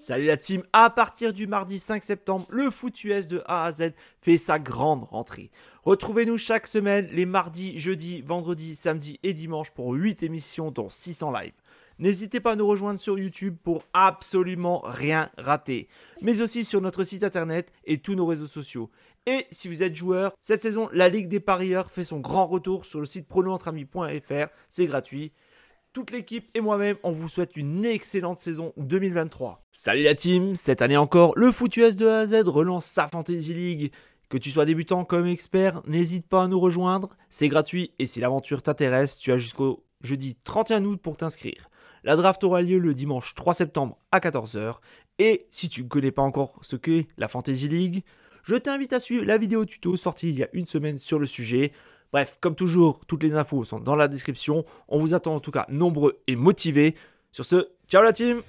Salut la team, à partir du mardi 5 septembre, le foot US de A à Z fait sa grande rentrée. Retrouvez-nous chaque semaine les mardis, jeudis, vendredis, samedis et dimanches pour 8 émissions dont 600 live. N'hésitez pas à nous rejoindre sur YouTube pour absolument rien rater, mais aussi sur notre site internet et tous nos réseaux sociaux. Et si vous êtes joueur, cette saison, la Ligue des parieurs fait son grand retour sur le site pronoentrami.fr, c'est gratuit. Toute l'équipe et moi-même, on vous souhaite une excellente saison 2023. Salut la team, cette année encore, le foot US de A relance sa Fantasy League. Que tu sois débutant comme expert, n'hésite pas à nous rejoindre, c'est gratuit et si l'aventure t'intéresse, tu as jusqu'au jeudi 31 août pour t'inscrire. La draft aura lieu le dimanche 3 septembre à 14h et si tu ne connais pas encore ce qu'est la Fantasy League, je t'invite à suivre la vidéo tuto sortie il y a une semaine sur le sujet. Bref, comme toujours, toutes les infos sont dans la description. On vous attend en tout cas nombreux et motivés. Sur ce, ciao la team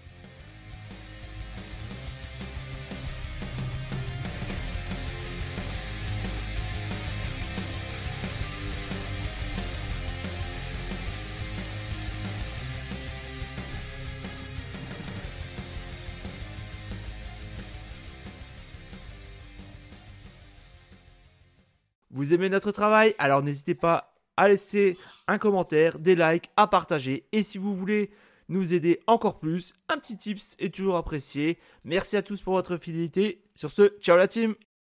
Vous aimez notre travail? Alors n'hésitez pas à laisser un commentaire, des likes, à partager. Et si vous voulez nous aider encore plus, un petit tips est toujours apprécié. Merci à tous pour votre fidélité. Sur ce, ciao la team